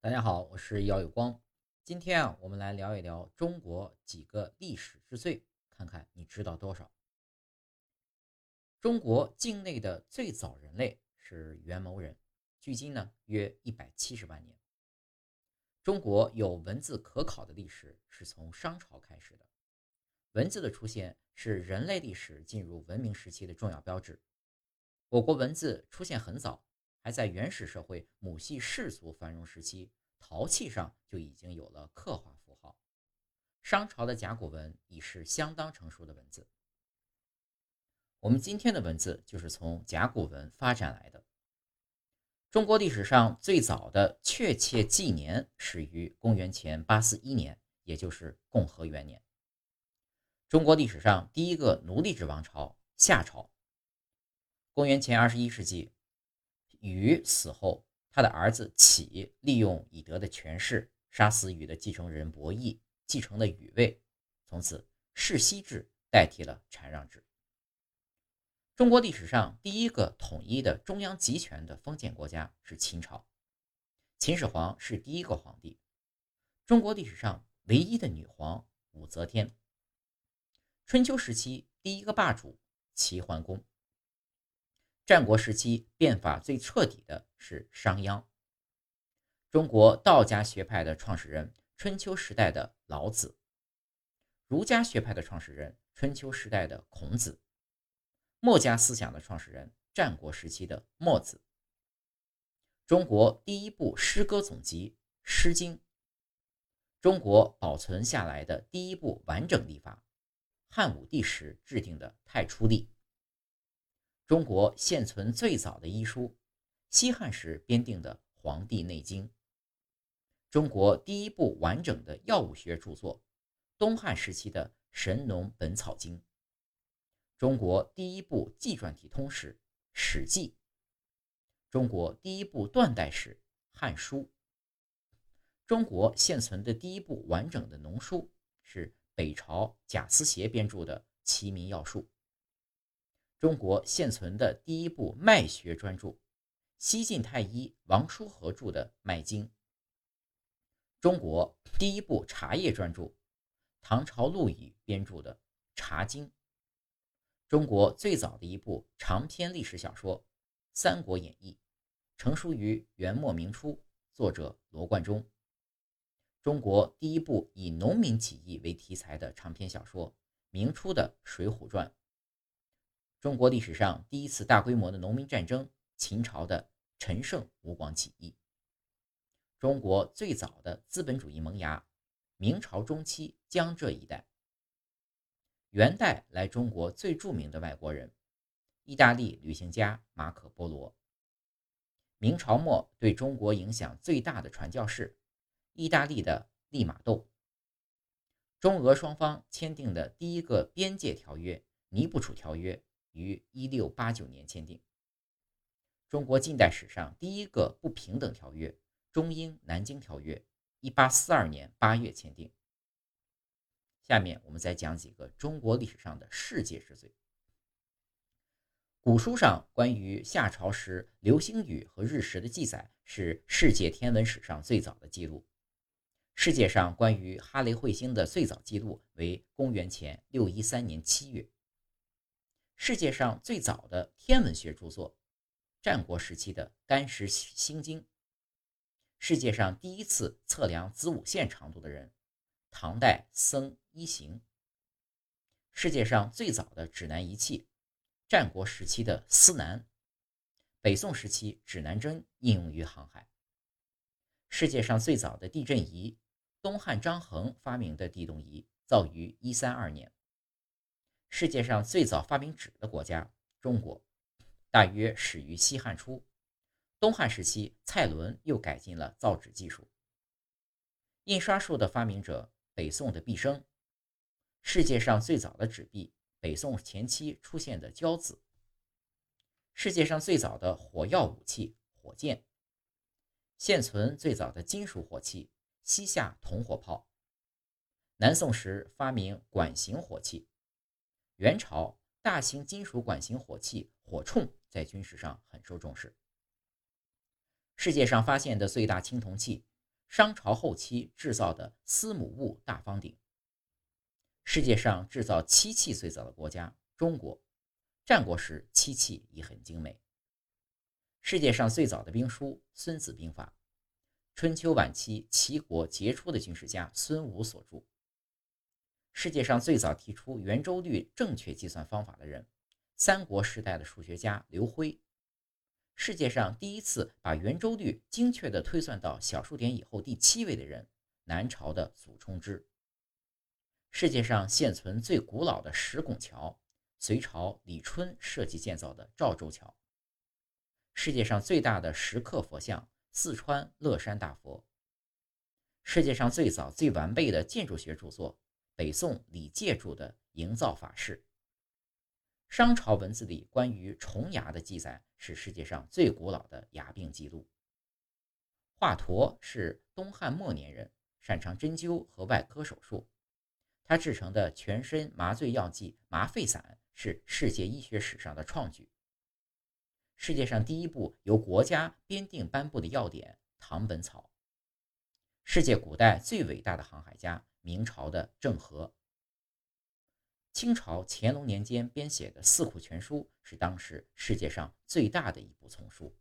大家好，我是姚有光。今天啊，我们来聊一聊中国几个历史之最，看看你知道多少。中国境内的最早人类是元谋人，距今呢约一百七十万年。中国有文字可考的历史是从商朝开始的，文字的出现是人类历史进入文明时期的重要标志。我国文字出现很早。还在原始社会母系氏族繁荣时期，陶器上就已经有了刻画符号。商朝的甲骨文已是相当成熟的文字。我们今天的文字就是从甲骨文发展来的。中国历史上最早的确切纪年始于公元前八四一年，也就是共和元年。中国历史上第一个奴隶制王朝夏朝，公元前二十一世纪。禹死后，他的儿子启利用以德的权势，杀死禹的继承人伯益，继承了禹位，从此世袭制代替了禅让制。中国历史上第一个统一的中央集权的封建国家是秦朝，秦始皇是第一个皇帝。中国历史上唯一的女皇武则天。春秋时期第一个霸主齐桓公。战国时期变法最彻底的是商鞅。中国道家学派的创始人，春秋时代的老子；儒家学派的创始人，春秋时代的孔子；墨家思想的创始人，战国时期的墨子。中国第一部诗歌总集《诗经》，中国保存下来的第一部完整历法，汉武帝时制定的《太初历》。中国现存最早的医书，西汉时编定的《黄帝内经》；中国第一部完整的药物学著作，东汉时期的《神农本草经》；中国第一部纪传体通史《史记》；中国第一部断代史《汉书》；中国现存的第一部完整的农书是北朝贾思勰编著的《齐民要术》。中国现存的第一部脉学专著，西晋太医王叔和著的《脉经》；中国第一部茶叶专著，唐朝陆羽编著的《茶经》；中国最早的一部长篇历史小说《三国演义》，成书于元末明初，作者罗贯中；中国第一部以农民起义为题材的长篇小说，明初的《水浒传》。中国历史上第一次大规模的农民战争，秦朝的陈胜吴广起义；中国最早的资本主义萌芽，明朝中期江浙一带；元代来中国最著名的外国人，意大利旅行家马可·波罗；明朝末对中国影响最大的传教士，意大利的利玛窦；中俄双方签订的第一个边界条约《尼布楚条约》。于一六八九年签订。中国近代史上第一个不平等条约《中英南京条约》，一八四二年八月签订。下面我们再讲几个中国历史上的世界之最。古书上关于夏朝时流星雨和日食的记载，是世界天文史上最早的记录。世界上关于哈雷彗星的最早记录为公元前六一三年七月。世界上最早的天文学著作，战国时期的《干石星经》。世界上第一次测量子午线长度的人，唐代僧一行。世界上最早的指南仪器，战国时期的司南。北宋时期指南针应用于航海。世界上最早的地震仪，东汉张衡发明的地动仪，造于一三二年。世界上最早发明纸的国家中国，大约始于西汉初。东汉时期，蔡伦又改进了造纸技术。印刷术的发明者，北宋的毕升。世界上最早的纸币，北宋前期出现的交子。世界上最早的火药武器火箭。现存最早的金属火器西夏铜火炮。南宋时发明管形火器。元朝大型金属管型火器火铳在军事上很受重视。世界上发现的最大青铜器商朝后期制造的司母戊大方鼎。世界上制造漆器最早的国家中国，战国时漆器已很精美。世界上最早的兵书《孙子兵法》，春秋晚期齐国杰出的军事家孙武所著。世界上最早提出圆周率正确计算方法的人，三国时代的数学家刘辉。世界上第一次把圆周率精确地推算到小数点以后第七位的人，南朝的祖冲之。世界上现存最古老的石拱桥，隋朝李春设计建造的赵州桥。世界上最大的石刻佛像，四川乐山大佛。世界上最早最完备的建筑学著作，北宋李诫著的《营造法式》。商朝文字里关于虫牙的记载，是世界上最古老的牙病记录。华佗是东汉末年人，擅长针灸和外科手术。他制成的全身麻醉药剂麻沸散是世界医学史上的创举。世界上第一部由国家编定颁布的药典《唐本草》。世界古代最伟大的航海家，明朝的郑和。清朝乾隆年间编写的《四库全书》是当时世界上最大的一部丛书。